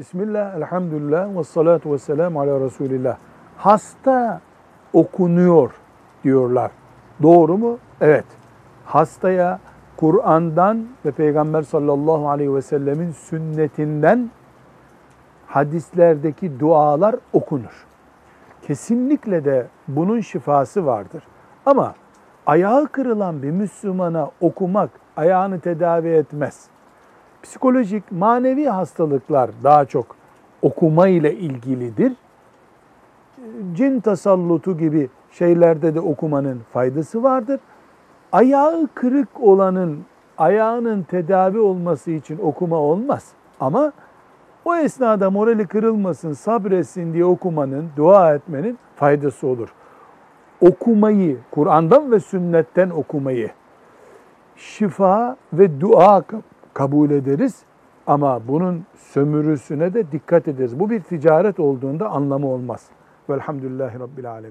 Bismillah, elhamdülillah, ve salatu ve selamu ala Resulillah. Hasta okunuyor diyorlar. Doğru mu? Evet. Hastaya Kur'an'dan ve Peygamber sallallahu aleyhi ve sellemin sünnetinden hadislerdeki dualar okunur. Kesinlikle de bunun şifası vardır. Ama ayağı kırılan bir Müslümana okumak ayağını tedavi etmez. Psikolojik, manevi hastalıklar daha çok okuma ile ilgilidir. Cin tasallutu gibi şeylerde de okumanın faydası vardır. Ayağı kırık olanın ayağının tedavi olması için okuma olmaz. Ama o esnada morali kırılmasın, sabretsin diye okumanın, dua etmenin faydası olur. Okumayı, Kur'an'dan ve sünnetten okumayı şifa ve dua kabul ederiz ama bunun sömürüsüne de dikkat ederiz. Bu bir ticaret olduğunda anlamı olmaz. Velhamdülillahi Rabbil Alemin.